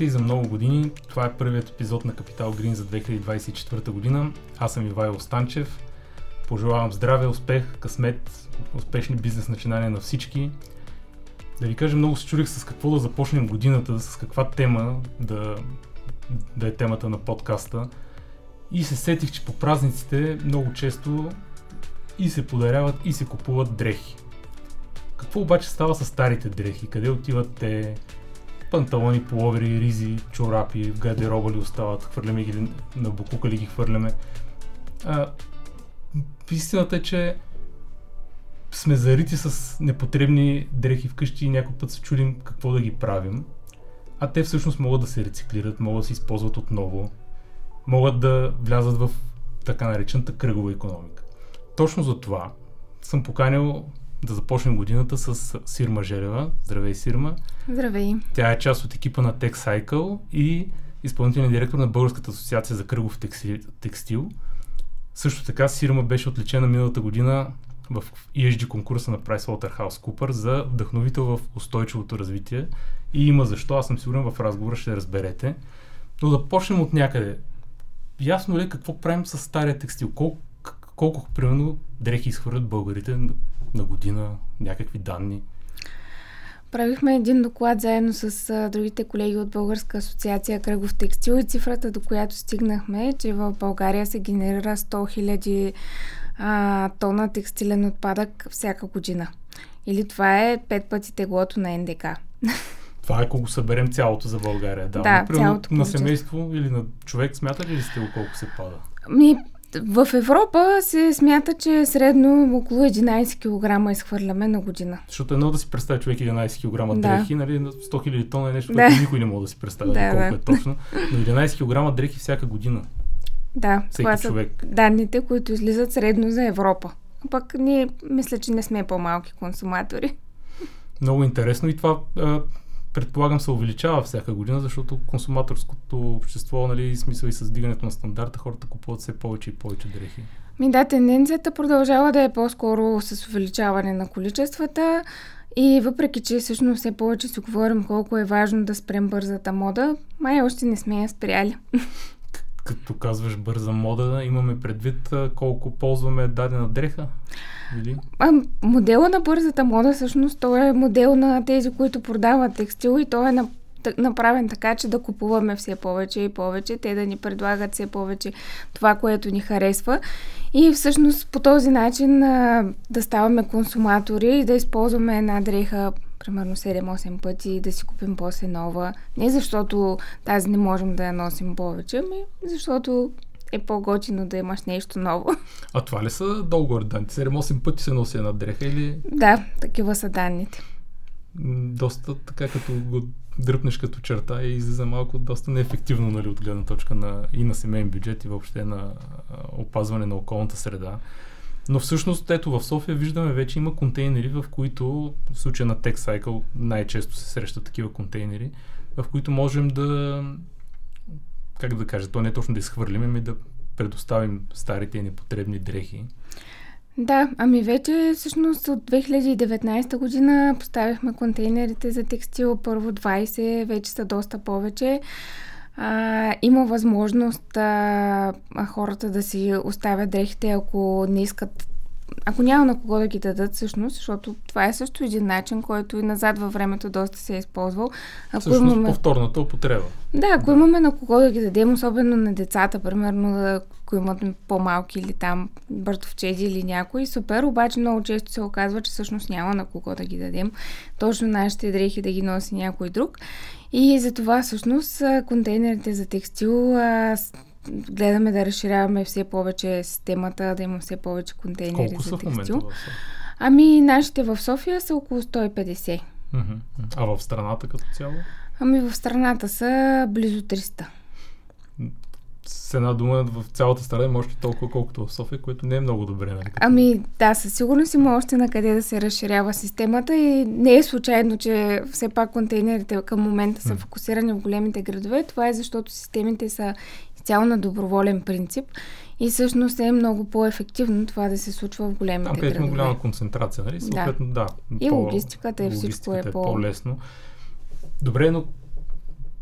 Здравейте и за много години. Това е първият епизод на Капитал Грин за 2024 година. Аз съм Ивайло Станчев. Пожелавам здраве, успех, късмет, успешни бизнес начинания на всички. Да ви кажа, много се чудих с какво да започнем годината, с каква тема да, да е темата на подкаста. И се сетих, че по празниците много често и се подаряват и се купуват дрехи. Какво обаче става с старите дрехи? Къде отиват те? Панталони, половери, ризи, чорапи, в гардероба ли остават? Хвърляме ги на букука ли ги хвърляме? А, истината е, че сме зарити с непотребни дрехи вкъщи и някой път се чудим какво да ги правим. А те всъщност могат да се рециклират, могат да се използват отново, могат да влязат в така наречената кръгова економика. Точно за това съм поканил да започнем годината с Сирма Желева. Здравей, Сирма. Здравей. Тя е част от екипа на TechCycle и изпълнителен директор на Българската асоциация за кръгов текстил. Също така Сирма беше отличена миналата година в ESG конкурса на PricewaterhouseCoopers за вдъхновител в устойчивото развитие и има защо, аз съм сигурен в разговора ще разберете. Но да почнем от някъде. Ясно ли е какво правим с стария текстил? Колко, колко примерно дрехи изхвърлят българите на година, някакви данни? Правихме един доклад заедно с а, другите колеги от Българска асоциация Кръгов текстил и цифрата, до която стигнахме, че в България се генерира 100 000 тона текстилен отпадък всяка година. Или това е пет пъти теглото на НДК. Това е ако го съберем цялото за България. Да, да цялото на семейство или на човек смятате ли сте колко се пада? Ми, в Европа се смята, че средно около 11 кг изхвърляме на година. Защото едно да си представи човек 11 кг да. дрехи, нали, 100 000 тона е нещо, да. което никой не може да си представи да, колко да. е точно. Но 11 кг дрехи всяка година. Да, Всеки това човек. са данните, които излизат средно за Европа. Пък ние мисля, че не сме по-малки консуматори. Много интересно и това предполагам се увеличава всяка година, защото консуматорското общество, нали, смисъл и с дигането на стандарта, хората купуват все повече и повече дрехи. Ми да, тенденцията продължава да е по-скоро с увеличаване на количествата и въпреки, че всъщност все повече си говорим колко е важно да спрем бързата мода, май още не сме я спряли. Като казваш бърза мода, имаме предвид колко ползваме дадена дреха? Или? А, модела на бързата мода, всъщност, той е модел на тези, които продават текстил и той е на направен така, че да купуваме все повече и повече, те да ни предлагат все повече това, което ни харесва. И всъщност по този начин а, да ставаме консуматори и да използваме една дреха примерно 7-8 пъти и да си купим после нова. Не защото тази не можем да я носим повече, ами защото е по-готино да имаш нещо ново. А това ли са долу данните? 7-8 пъти се носи една дреха или... Да, такива са данните. Доста така като го дръпнеш като черта и излиза малко доста неефективно нали, от гледна точка на, и на семейен бюджет и въобще на опазване на околната среда. Но всъщност, ето в София виждаме вече има контейнери, в които, в случая на TechCycle най-често се срещат такива контейнери, в които можем да как да кажа, то не е точно да изхвърлим, ами да предоставим старите и непотребни дрехи. Да, ами вече всъщност от 2019 година поставихме контейнерите за текстил първо 20, вече са доста повече. А, има възможност а, хората да си оставят дрехите, ако не искат ако няма на кого да ги дадат всъщност, защото това е също един начин, който и назад във времето доста се е използвал. Ако всъщност имаме... повторната употреба. Да, ако да. имаме на кого да ги дадем, особено на децата, примерно, ако имат по-малки или там бъртовчеди или някой, супер, обаче много често се оказва, че всъщност няма на кого да ги дадем. Точно нашите дрехи да ги носи някой друг. И затова всъщност контейнерите за текстил гледаме да разширяваме все повече системата, да има все повече контейнери Колко за текстил. Ами, нашите в София са около 150. А в страната като цяло? Ами, в страната са близо 300 с една дума в цялата страна има още толкова, колкото в София, което не е много добре. Нали? Ами да, със сигурност има още на къде да се разширява системата и не е случайно, че все пак контейнерите към момента са фокусирани в големите градове. Това е защото системите са изцяло на доброволен принцип и всъщност е много по-ефективно това да се случва в големите Там, където има голяма концентрация, нали? Съответно, да. да и по- логистиката и всичко е, е по- по-лесно. Добре, но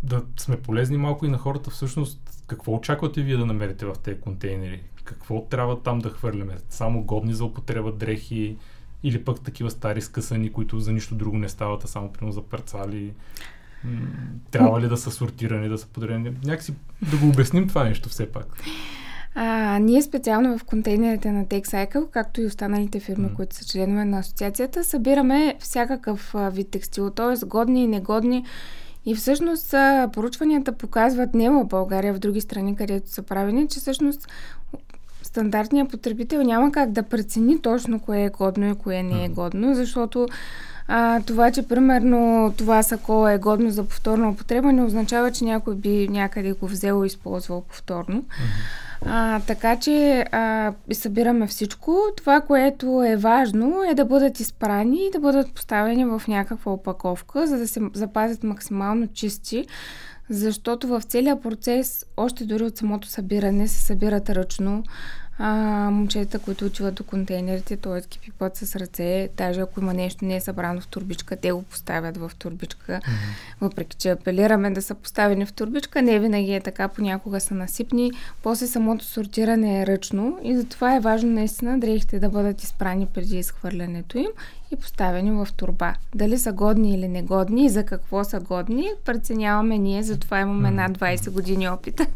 да сме полезни малко и на хората всъщност. Какво очаквате вие да намерите в тези контейнери? Какво трябва там да хвърляме? Само годни за употреба дрехи или пък такива стари скъсани, които за нищо друго не стават, а само примерно за парцали? Трябва ли да са сортирани, да са подарени? Някакси да го обясним това нещо все пак. А, ние специално в контейнерите на TechCycle, както и останалите фирми, mm. които са членове на асоциацията, събираме всякакъв вид текстил, т.е. годни и негодни. И всъщност поручванията показват не в България, в други страни, където са правени, че всъщност стандартният потребител няма как да прецени точно кое е годно и кое не е годно, защото а, това, че примерно това сако е годно за повторна употреба, не означава, че някой би някъде го взел и използвал повторно. А, така че а, събираме всичко. Това, което е важно, е да бъдат изпрани и да бъдат поставени в някаква опаковка, за да се запазят максимално чисти, защото в целия процес, още дори от самото събиране, се събират ръчно а, момчета, които отиват до контейнерите, т.е. ги пипат с ръце, даже ако има нещо не е събрано в турбичка, те го поставят в турбичка, mm-hmm. въпреки че апелираме да са поставени в турбичка, не винаги е така, понякога са насипни, после самото сортиране е ръчно и затова е важно наистина дрехите да бъдат изпрани преди изхвърлянето им и поставени в турба. Дали са годни или негодни и за какво са годни, преценяваме ние, затова имаме над 20 години опита.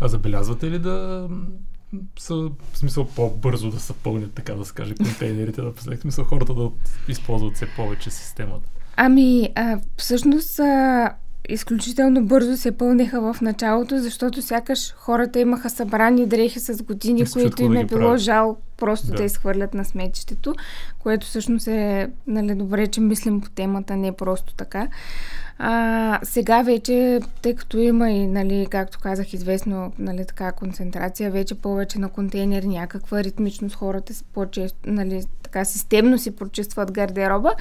А забелязвате ли да са, в смисъл, по-бързо да се пълнят, така да се каже, контейнерите да В смисъл, хората да използват все повече системата. Ами, а, всъщност, а, изключително бързо се пълнеха в началото, защото сякаш хората имаха събрани дрехи с години, които им е било правят. жал просто да. да изхвърлят на сметището, което всъщност е нали, добре, че мислим по темата, не просто така. А, сега вече, тъй като има и, нали, както казах, известно нали, така, концентрация, вече повече на контейнери, някаква ритмичност, хората по-често, нали, така системно си прочистват гардероба.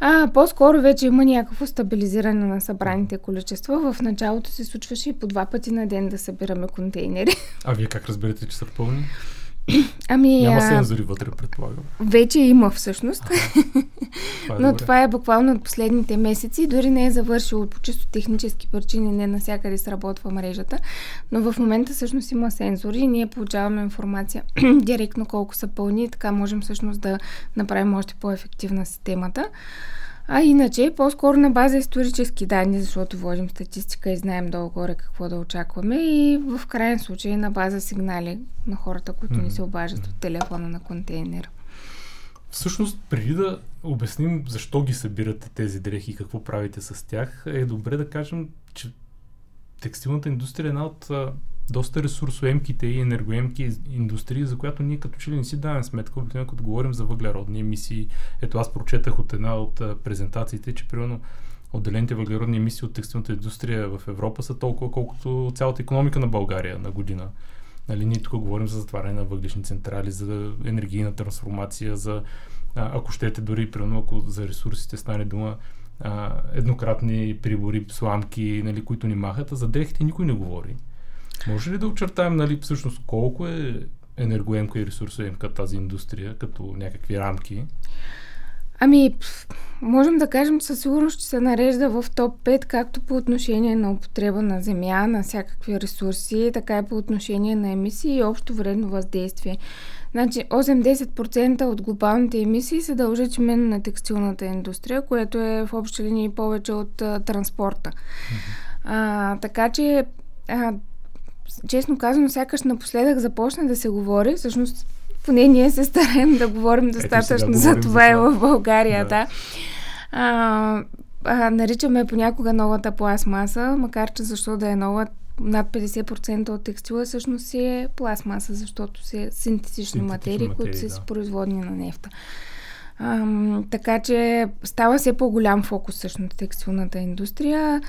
А, по-скоро вече има някакво стабилизиране на събраните количества. В началото се случваше и по два пъти на ден да събираме контейнери. А вие как разберете, че са пълни? Ами, Няма сензори вътре, предполагам. Вече има всъщност. това е Но добре. това е буквално от последните месеци. Дори не е завършило по чисто технически причини, не навсякъде сработва мрежата. Но в момента всъщност има сензори и ние получаваме информация директно колко са пълни и така можем всъщност да направим още по-ефективна системата. А иначе, по-скоро на база исторически данни, защото водим статистика и знаем долу-горе какво да очакваме и в крайен случай на база сигнали на хората, които ни се обаждат от телефона на контейнера. Всъщност, преди да обясним защо ги събирате тези дрехи и какво правите с тях, е добре да кажем, че текстилната индустрия е една от доста ресурсоемките и енергоемки индустрии, за която ние като че ли не си даваме сметка, обикновено като говорим за въглеродни емисии. Ето аз прочетах от една от презентациите, че примерно отделените въглеродни емисии от текстилната индустрия в Европа са толкова, колкото цялата економика на България на година. Нали, ние тук говорим за затваряне на въглишни централи, за енергийна трансформация, за ако щете дори, примерно, ако за ресурсите стане дума, а, еднократни прибори, сламки, нали, които ни махат, а за дрехите никой не говори. Може ли да очертаем нали, всъщност колко е енергоемка и ресурсоемка тази индустрия, като някакви рамки? Ами, можем да кажем, със сигурност ще се нарежда в топ 5, както по отношение на употреба на земя, на всякакви ресурси, така и по отношение на емисии и общо вредно въздействие. Значи 8-10% от глобалните емисии се дължат именно на текстилната индустрия, което е в общи линии повече от а, транспорта. Mm-hmm. А, така че а, честно казано, сякаш напоследък започна да се говори, всъщност поне ние се стараем да говорим достатъчно за това и в България, да. да. А, а, наричаме понякога новата пластмаса, макар че защо да е нова, над 50% от текстила всъщност си е пластмаса, защото си е синтетични материи, материи, които да. са производни на нефта. А, така че става все по-голям фокус всъщност текстилната индустрия.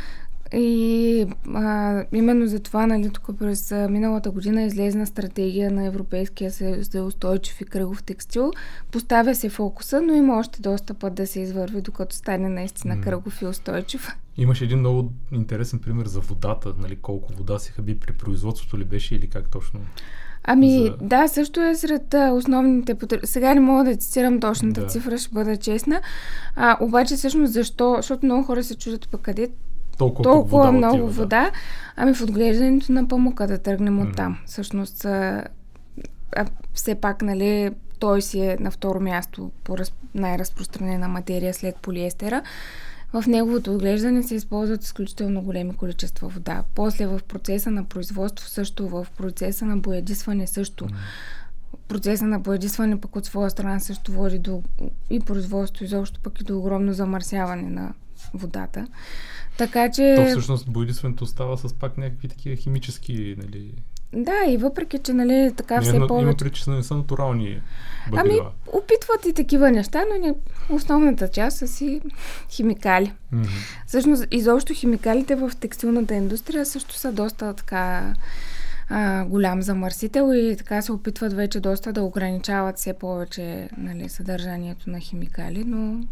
И а, именно за това, нали, тук през миналата година излезна стратегия на Европейския съюз за устойчив и кръгов текстил. Поставя се фокуса, но има още доста път да се извърви, докато стане наистина кръгов и устойчив. Имаше един много интересен пример за водата, нали, колко вода се хаби при производството ли беше или как точно? Ами, за... да, също е сред а, основните потреб... Сега не мога да цитирам точната да. цифра, ще бъда честна. А, обаче, всъщност, защо? Защото много хора се чудят пък къде толкова, толкова вода много отива, вода. Да. Ами в отглеждането на памука да тръгнем Мгм. от там. Всъщност, а, а, все пак, нали, той си е на второ място по раз, най-разпространена материя след полиестера. В неговото отглеждане се използват изключително големи количества вода. После в процеса на производство също, в процеса на боядисване също. М. Процеса на боядисване пък от своя страна също води до и производство, изобщо пък и до огромно замърсяване на водата. Така че... То всъщност боядисването става с пак някакви такива химически, нали... Да, и въпреки, че нали, така Не, все Има повече... преди, че не са натурални Ами, бъглива. опитват и такива неща, но не, основната част са си химикали. Мгм. Всъщност, изобщо химикалите в текстилната индустрия също са доста така а, голям замърсител и така се опитват вече доста да ограничават все повече нали, съдържанието на химикали, но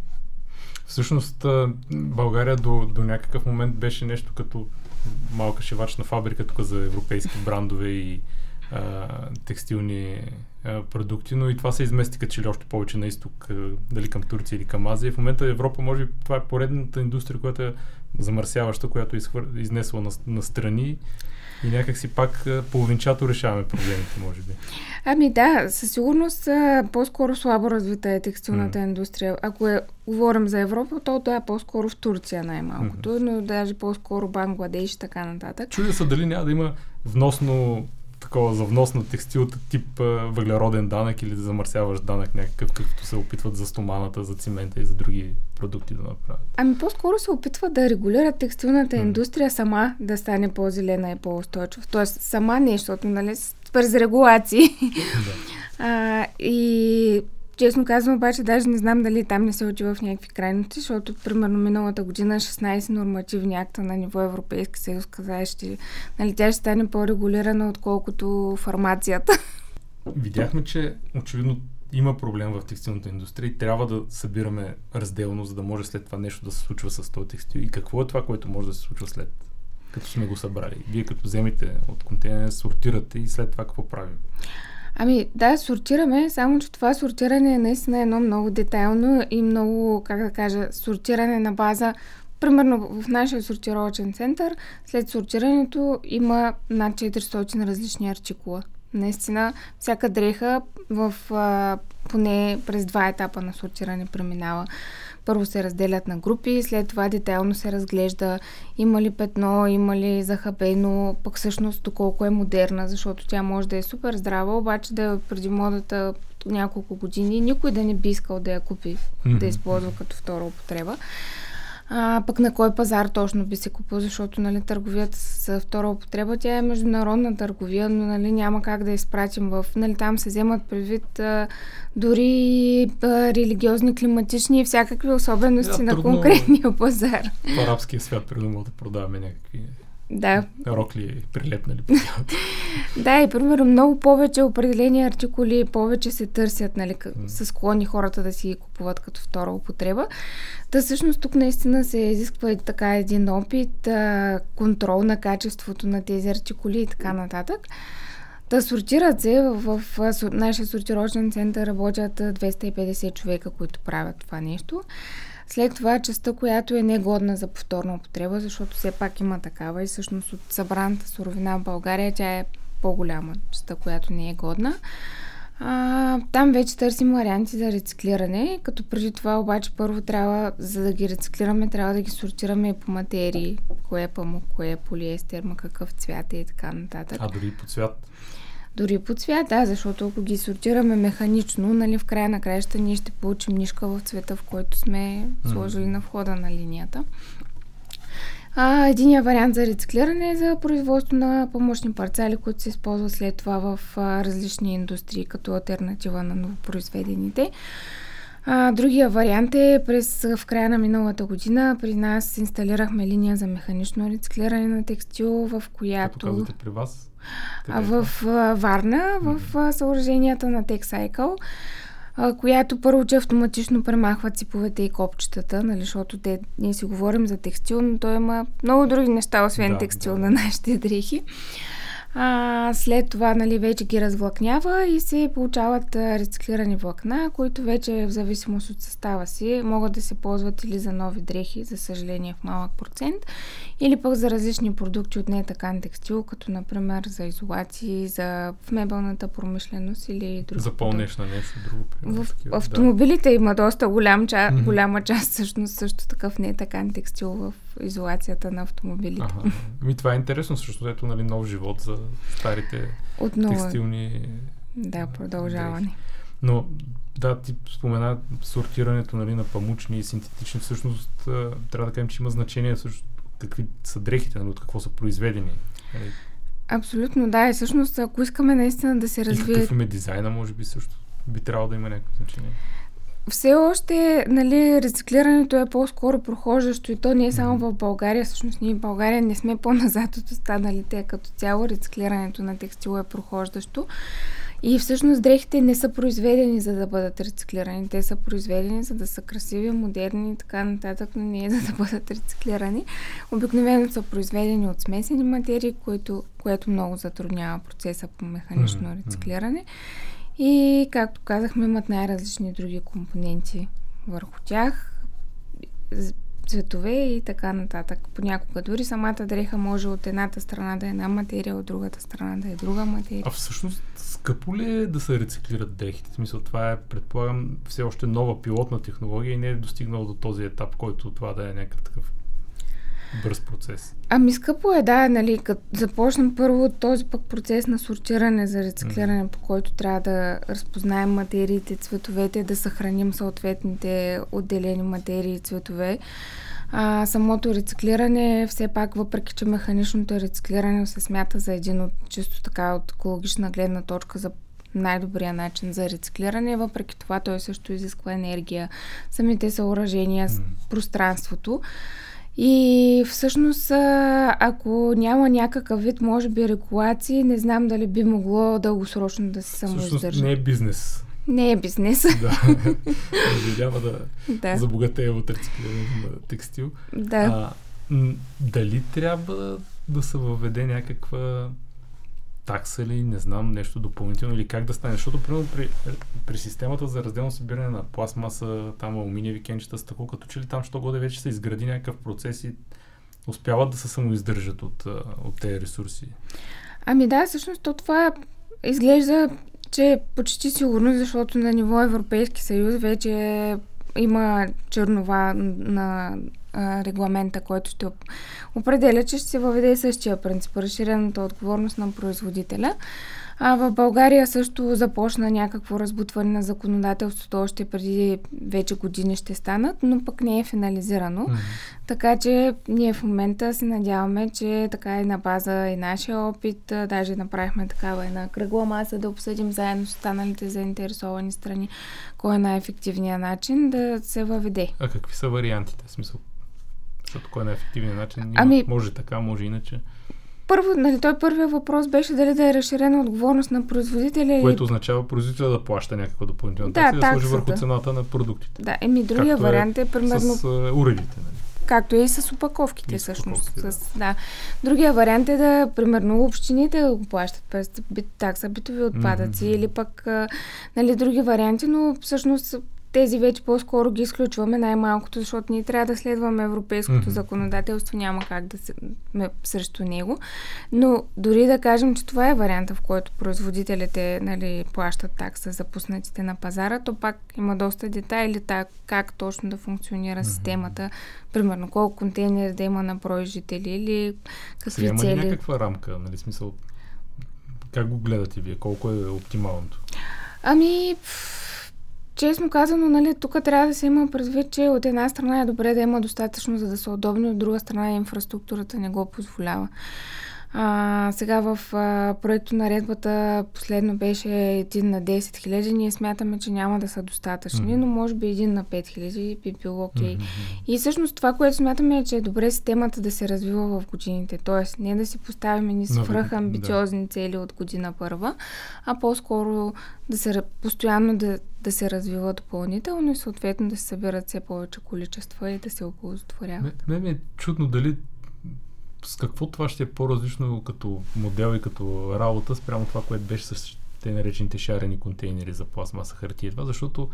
Всъщност България до, до някакъв момент беше нещо като малка шивачна фабрика тук за европейски брандове и а, текстилни а, продукти, но и това се измести като че ли още повече на изток, а, дали към Турция или към Азия. В момента Европа, може би, това е поредната индустрия, която е замърсяваща, която е изнесла на, на страни и някак си пак половинчато решаваме проблемите, може би. Ами да, със сигурност по-скоро слабо развита е текстилната М. индустрия. Ако е, говорим за Европа, то да, по-скоро в Турция най-малкото, но даже по-скоро Бангладеш и така нататък. Чудя се дали няма да има вносно такова за внос на текстил тип а, въглероден данък или замърсяващ данък някакъв, какъвто се опитват за стоманата, за цимента и за други продукти да направят. Ами по-скоро се опитва да регулира текстилната индустрия сама да стане по-зелена и по-устойчива. Тоест сама не, защото нали, през регулации. да. А, и честно казвам, обаче даже не знам дали там не се отива в някакви крайности, защото примерно миналата година 16 нормативни акта на ниво Европейски съюз каза, ще, нали, тя ще стане по-регулирана, отколкото фармацията. Видяхме, че очевидно има проблем в текстилната индустрия и трябва да събираме разделно, за да може след това нещо да се случва с този текстил. И какво е това, което може да се случва след като сме го събрали? Вие като вземете от контейнера, сортирате и след това какво правим? Ами да, сортираме, само че това сортиране е наистина едно много детайлно и много, как да кажа, сортиране на база. Примерно в нашия сортировачен център, след сортирането има над 400 различни артикула. Наистина, всяка дреха в а, поне през два етапа на сортиране преминава. Първо се разделят на групи, след това детайлно се разглежда има ли петно, има ли захабено, пък всъщност доколко е модерна, защото тя може да е супер здрава, обаче да е преди модата няколко години, никой да не би искал да я купи, да Мгм. я използва като втора употреба. А, пък на кой пазар точно би се купил, защото нали, търговията с втора употреба, тя е международна търговия, но нали, няма как да изпратим в... Нали, там се вземат предвид а, дори а, религиозни, климатични и всякакви особености Да, на трудно- конкретния пазар. В арабския свят придумал да продаваме някакви Да, рокли прилепнали по да, и примерно много повече определени артикули повече се търсят, нали, къ- М. са склонни хората да си ги купуват като втора употреба. Та всъщност тук наистина се изисква и така един опит, а, контрол на качеството на тези артикули и така нататък. Да сортират се в, в, сор- нашия сортировъчен център работят а, 250 човека, които правят това нещо. След това частта, която е негодна за повторна употреба, защото все пак има такава и всъщност от събраната суровина в България тя е по-голяма частта, която не е годна. А, там вече търсим варианти за рециклиране, като преди това обаче първо трябва, за да ги рециклираме, трябва да ги сортираме по материи, кое е памук, кое е полиестер, ма какъв цвят е и така нататък. А дори по цвят. Дори по цвят, да, защото ако ги сортираме механично, нали, в края на краища ние ще получим нишка в цвета, в който сме сложили на входа на линията. А, единия вариант за рециклиране е за производство на помощни парцали, които се използват след това в а, различни индустрии, като альтернатива на новопроизведените. А, другия вариант е през в края на миналата година при нас инсталирахме линия за механично рециклиране на текстил, в която... Като казвате при вас. къде е в Варна, в съоръженията на а, която първо, че автоматично премахва циповете и копчетата, нали, защото те, ние си говорим за текстил, но той има много други неща, освен Да, текстил да. на нашите дрехи. А, след това нали, вече ги развлакнява и се получават а, рециклирани влакна, които вече в зависимост от състава си могат да се ползват или за нови дрехи, за съжаление в малък процент, или пък за различни продукти от нетакан текстил, като например за изолации, за в мебелната промишленост или други. За по-неш на нещо друго. Примерно, в такива, автомобилите да. има доста голям ча, mm-hmm. голяма част всъщност също такъв нетакан текстил в изолацията на автомобилите. Ага. Ми това е интересно, защото ето нали, нов живот за старите Отново, текстилни Да, продължаване. Дрехи. Но да, ти спомена сортирането нали, на памучни и синтетични. Всъщност трябва да кажем, че има значение също какви са дрехите, нали, от какво са произведени. Нали. Абсолютно, да. И всъщност, ако искаме наистина да се развие... И какъв има дизайна, може би също би трябвало да има някакво значение. Все още, нали, рециклирането е по-скоро прохождащо и то не е само в България. Всъщност ние в България не сме по-назад от останалите. Като цяло рециклирането на текстил е прохождащо. И всъщност дрехите не са произведени за да бъдат рециклирани. Те са произведени за да са красиви, модерни и така нататък, но не е за да бъдат рециклирани. Обикновено са произведени от смесени материи, което, което много затруднява процеса по механично рециклиране. И, както казахме, имат най-различни други компоненти върху тях цветове и така нататък. Понякога дори самата дреха може от едната страна да е една материя, от другата страна да е друга материя. А всъщност скъпо ли е да се рециклират дрехите? В смисъл, това е, предполагам, все още нова пилотна технология и не е достигнал до този етап, който това да е някакъв бърз процес. Ами скъпо е, да, нали, като започнем първо този пък процес на сортиране за рециклиране, mm. по който трябва да разпознаем материите, цветовете, да съхраним съответните отделени материи и цветове. А, самото рециклиране, все пак, въпреки че механичното рециклиране се смята за един от чисто така от екологична гледна точка за най-добрия начин за рециклиране. Въпреки това той също изисква енергия, самите съоръжения, mm. пространството. И всъщност, ако няма някакъв вид, може би, регулации, не знам дали би могло дългосрочно да се самоиздържа. Не е бизнес. Не е бизнес. Да. Няма да, да. забогатее от рециклирането на текстил. Да. А, дали трябва да се въведе някаква такса или не знам, нещо допълнително или как да стане. Защото, примерно, при, при системата за разделно събиране на пластмаса, там алуминиеви кенчета, стъкло, като че ли там, що годе вече се изгради някакъв процес и успяват да се самоиздържат от, от тези ресурси. Ами да, всъщност то това изглежда, че е почти сигурно, защото на ниво Европейски съюз вече има чернова на а, регламента, който ще определя, че ще се въведе същия принцип, разширената отговорност на производителя. А в България също започна някакво разбутване на законодателството още преди вече години ще станат, но пък не е финализирано. Mm-hmm. Така че ние в момента се надяваме, че така и на база и нашия опит, даже направихме такава една кръгла маса да обсъдим заедно с останалите заинтересовани страни кой е най-ефективният начин да се въведе. А какви са вариантите? В смисъл, защото кой е най-ефективният начин? Ами, може така, може иначе. Първо, нали, той първия въпрос беше дали да е разширена отговорност на производителя. Което и... означава производителя да плаща някаква допълнителна да, такса и да сложи върху цената на продуктите. Да, еми другия Както е вариант е, е примерно... С uh, уредите, нали? Както и с опаковките, и всъщност. Да. С, да. Другия вариант е да, примерно, общините да го плащат през такса битови отпадъци mm-hmm. или пък, нали, други варианти, но всъщност тези вече по-скоро ги изключваме най-малкото, защото ние трябва да следваме европейското mm-hmm. законодателство, няма как да се срещу него. Но дори да кажем, че това е варианта, в който производителите нали, плащат такса за пуснатите на пазара, то пак има доста детайли так, как точно да функционира mm-hmm. системата. Примерно колко контейнери да има на брой жители или какви Има цели. Има някаква рамка, нали, смисъл, как го гледате вие? Колко е оптималното? Ами, Честно казано, нали, тук трябва да се има предвид, че от една страна е добре да има достатъчно, за да са удобни, от друга страна инфраструктурата не го позволява. А, сега в а, проекто наредбата последно беше един на 10 хиляди. Ние смятаме, че няма да са достатъчни, mm-hmm. но може би един на 5 хиляди би било окей. Okay. Mm-hmm. И всъщност това, което смятаме е, че е добре системата да се развива в годините. Тоест, не да си поставим ни свръх амбициозни да. цели от година първа, а по-скоро да се постоянно да, да се развива допълнително и съответно да се събират все повече количества и да се оползотворяват. Ме, ме е чудно дали с какво това ще е по-различно като модел и като работа спрямо това, което беше с те наречените шарени контейнери за пластмаса, хартия. Това, защото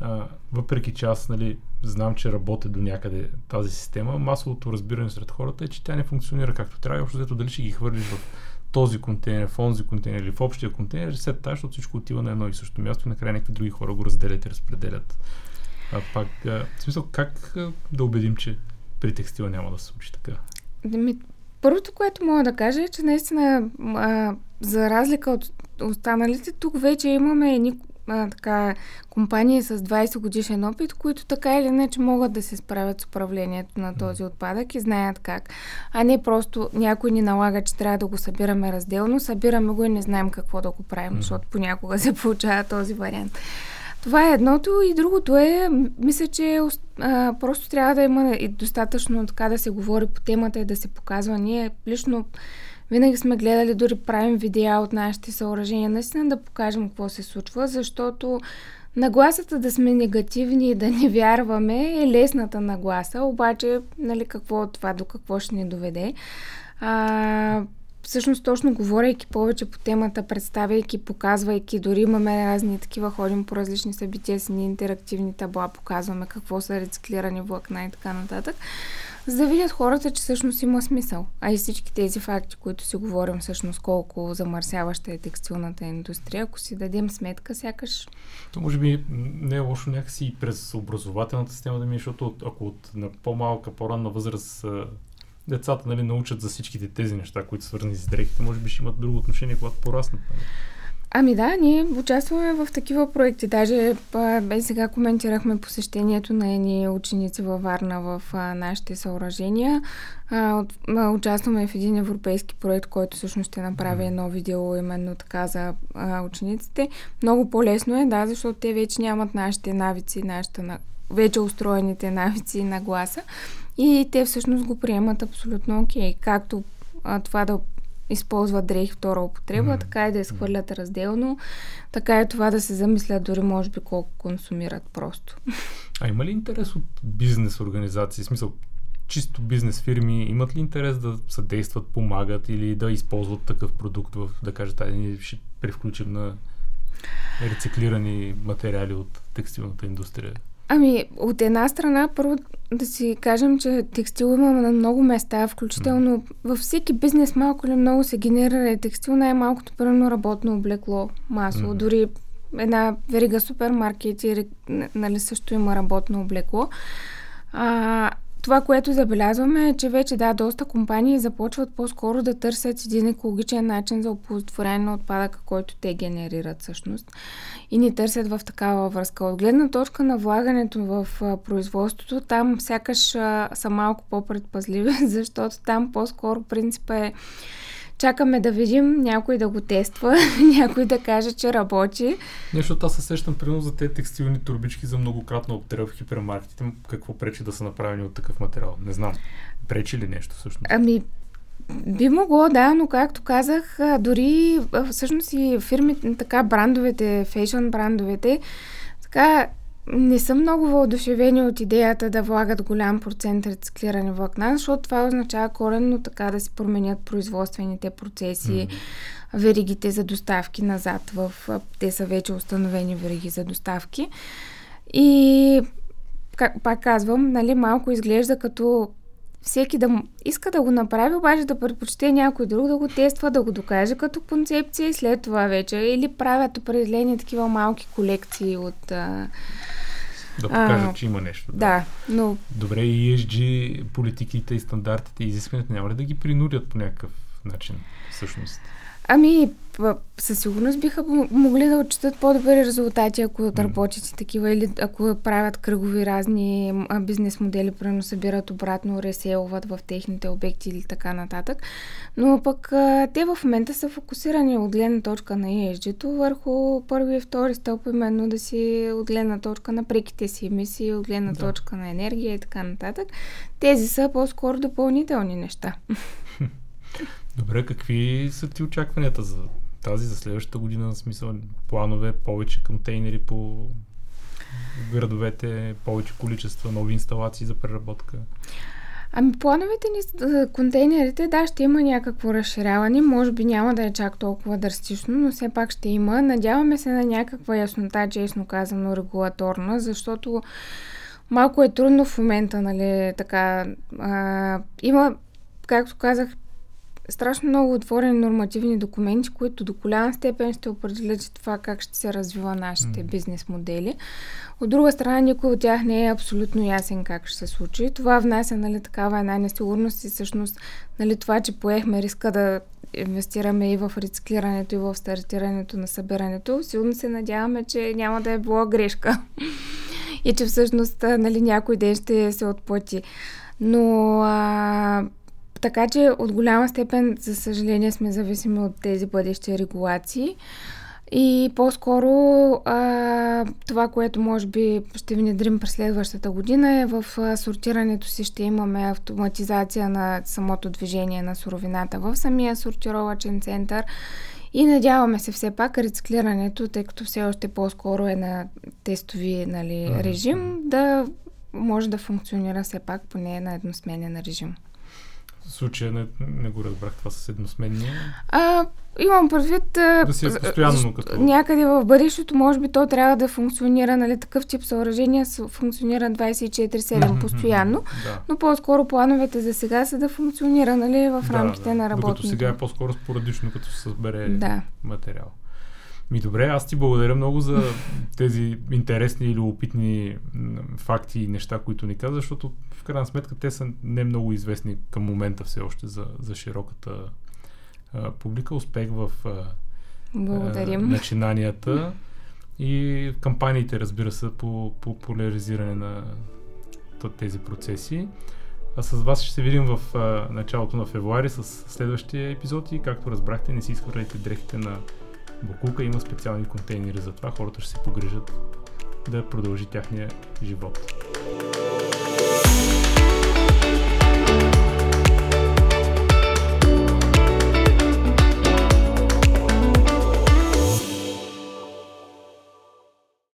а, въпреки че аз нали, знам, че работя до някъде тази система, масовото разбиране сред хората е, че тя не функционира както трябва. Общо дали ще ги хвърлиш в този контейнер, в онзи контейнер или в общия контейнер, тази, защото всичко отива на едно и също място и накрая някакви други хора го разделят и разпределят. А пак, в смисъл, как да убедим, че при текстила няма да се случи така? Ми, първото, което мога да кажа е, че наистина, а, за разлика от останалите, тук вече имаме едни а, така, компании с 20 годишен опит, които така или иначе могат да се справят с управлението на този отпадък и знаят как. А не просто някой ни налага, че трябва да го събираме разделно, събираме го и не знаем какво да го правим, защото понякога се получава този вариант. Това е едното и другото е, мисля, че а, просто трябва да има и достатъчно така да се говори по темата и да се показва. Ние лично винаги сме гледали, дори правим видеа от нашите съоръжения, наистина да покажем какво се случва, защото нагласата да сме негативни и да не вярваме е лесната нагласа, обаче, нали, какво това до какво ще ни доведе. А, всъщност точно говорейки повече по темата, представяйки, показвайки, дори имаме разни такива, ходим по различни събития с ни интерактивни табла, показваме какво са рециклирани влакна и така нататък, за да видят хората, че всъщност има смисъл. А и всички тези факти, които си говорим всъщност колко замърсяваща е текстилната индустрия, ако си дадем сметка, сякаш... То може би не е лошо някакси и през образователната система да ми, защото ако от на по-малка, по-ранна възраст децата нали, научат за всичките тези неща, които свързани с дрехите, може би ще имат друго отношение, когато пораснат. Нали? Ами да, ние участваме в такива проекти. Даже бе, сега коментирахме посещението на едни ученици във Варна в а, нашите съоръжения. А, от, а, участваме в един европейски проект, който всъщност ще направи едно видео именно така за а, учениците. Много по-лесно е, да, защото те вече нямат нашите навици, нашата на... вече устроените навици на гласа. И те всъщност го приемат абсолютно окей. Okay. Както а, това да използват дрехи втора употреба, mm. така и да изхвърлят разделно, така и това да се замислят дори може би колко консумират просто. А има ли интерес от бизнес организации? В смисъл, чисто бизнес фирми имат ли интерес да съдействат, помагат или да използват такъв продукт в, да кажат, айде ние ще превключим на рециклирани материали от текстилната индустрия? Ами, от една страна, първо да си кажем, че текстил имаме на много места, включително във всеки бизнес малко или много се генерира текстил, най-малкото първо работно облекло, масло, mm-hmm. дори една верига супермаркети, нали, също има работно облекло. А, това, което забелязваме е, че вече да, доста компании започват по-скоро да търсят един екологичен начин за оползотворение на отпадъка, който те генерират всъщност. И ни търсят в такава връзка. От гледна точка на влагането в производството, там сякаш са малко по-предпазливи, защото там по-скоро принципа е Чакаме да видим някой да го тества, някой да каже, че работи. Нещо, аз се сещам примерно за тези текстилни турбички за многократна употреба в хипермаркетите. Какво пречи да са направени от такъв материал? Не знам. Пречи ли нещо всъщност? Ами, би могло, да, но както казах, дори всъщност и фирмите, така брандовете, фейшн брандовете, така не са много въодушевени от идеята да влагат голям процент рециклирани влакна, защото това означава коренно така да се променят производствените процеси, mm-hmm. веригите за доставки назад. В, те са вече установени вериги за доставки. И пак казвам, нали, малко изглежда като всеки да иска да го направи, обаче да предпочете някой друг да го тества, да го докаже като концепция и след това вече. Или правят определени такива малки колекции от... А, да покажат, а, че има нещо. Да. да, но... Добре, ESG политиките и стандартите и изискванията няма ли да ги принудят по някакъв начин, всъщност? Ами, със сигурност биха могли да отчитат по-добри резултати, ако mm. работят и такива, или ако правят кръгови разни бизнес модели, примерно събират обратно, реселват в техните обекти или така нататък. Но пък те в момента са фокусирани от гледна точка на ESG-то върху първи и втори стълб, именно да си от гледна точка на преките си емисии, от гледна да. точка на енергия и така нататък. Тези са по-скоро допълнителни неща. Добре, какви са ти очакванията за тази, за следващата година, в смисъл планове, повече контейнери по градовете, повече количества, нови инсталации за преработка? Ами плановете ни за контейнерите, да, ще има някакво разширяване. Може би няма да е чак толкова драстично, но все пак ще има. Надяваме се на някаква яснота, честно казано, регулаторна, защото малко е трудно в момента, нали, така. А, има, както казах, страшно много отворени нормативни документи, които до голяма степен ще определят това как ще се развива нашите mm. бизнес модели. От друга страна, никой от тях не е абсолютно ясен как ще се случи. Това внася нали, такава една несигурност и всъщност нали, това, че поехме риска да инвестираме и в рециклирането, и в стартирането на събирането, силно се надяваме, че няма да е било грешка и че всъщност нали, някой ден ще се отплати. Но а, така че от голяма степен, за съжаление, сме зависими от тези бъдещи регулации. И по-скоро а, това, което може би ще внедрим през следващата година е в сортирането си. Ще имаме автоматизация на самото движение на суровината в самия сортировачен център. И надяваме се все пак рециклирането, тъй като все още по-скоро е на тестови нали, режим, да може да функционира все пак поне на едносменен режим случая не, не го разбрах това с едносменния. А, имам предвид... Да си е постоянно като... Някъде в бъдещето, може би, то трябва да функционира, нали, такъв тип съоръжения функционира 24-7 постоянно, да. но по-скоро плановете за сега са да функционира, нали, в да, рамките да. на работното. Докато сега е по-скоро спорадично, като се събере да. материал. Ми добре, аз ти благодаря много за тези интересни или опитни факти и неща, които ни каза, защото в крайна сметка те са не много известни към момента все още за, за широката а, публика. Успех в а, начинанията и кампаниите, разбира се, по, по популяризиране на тези процеси. А с вас ще се видим в а, началото на февруари с следващия епизод и както разбрахте, не си изхвърляйте дрехите на буклука, има специални контейнери за това, хората ще се погрижат да продължи тяхния живот.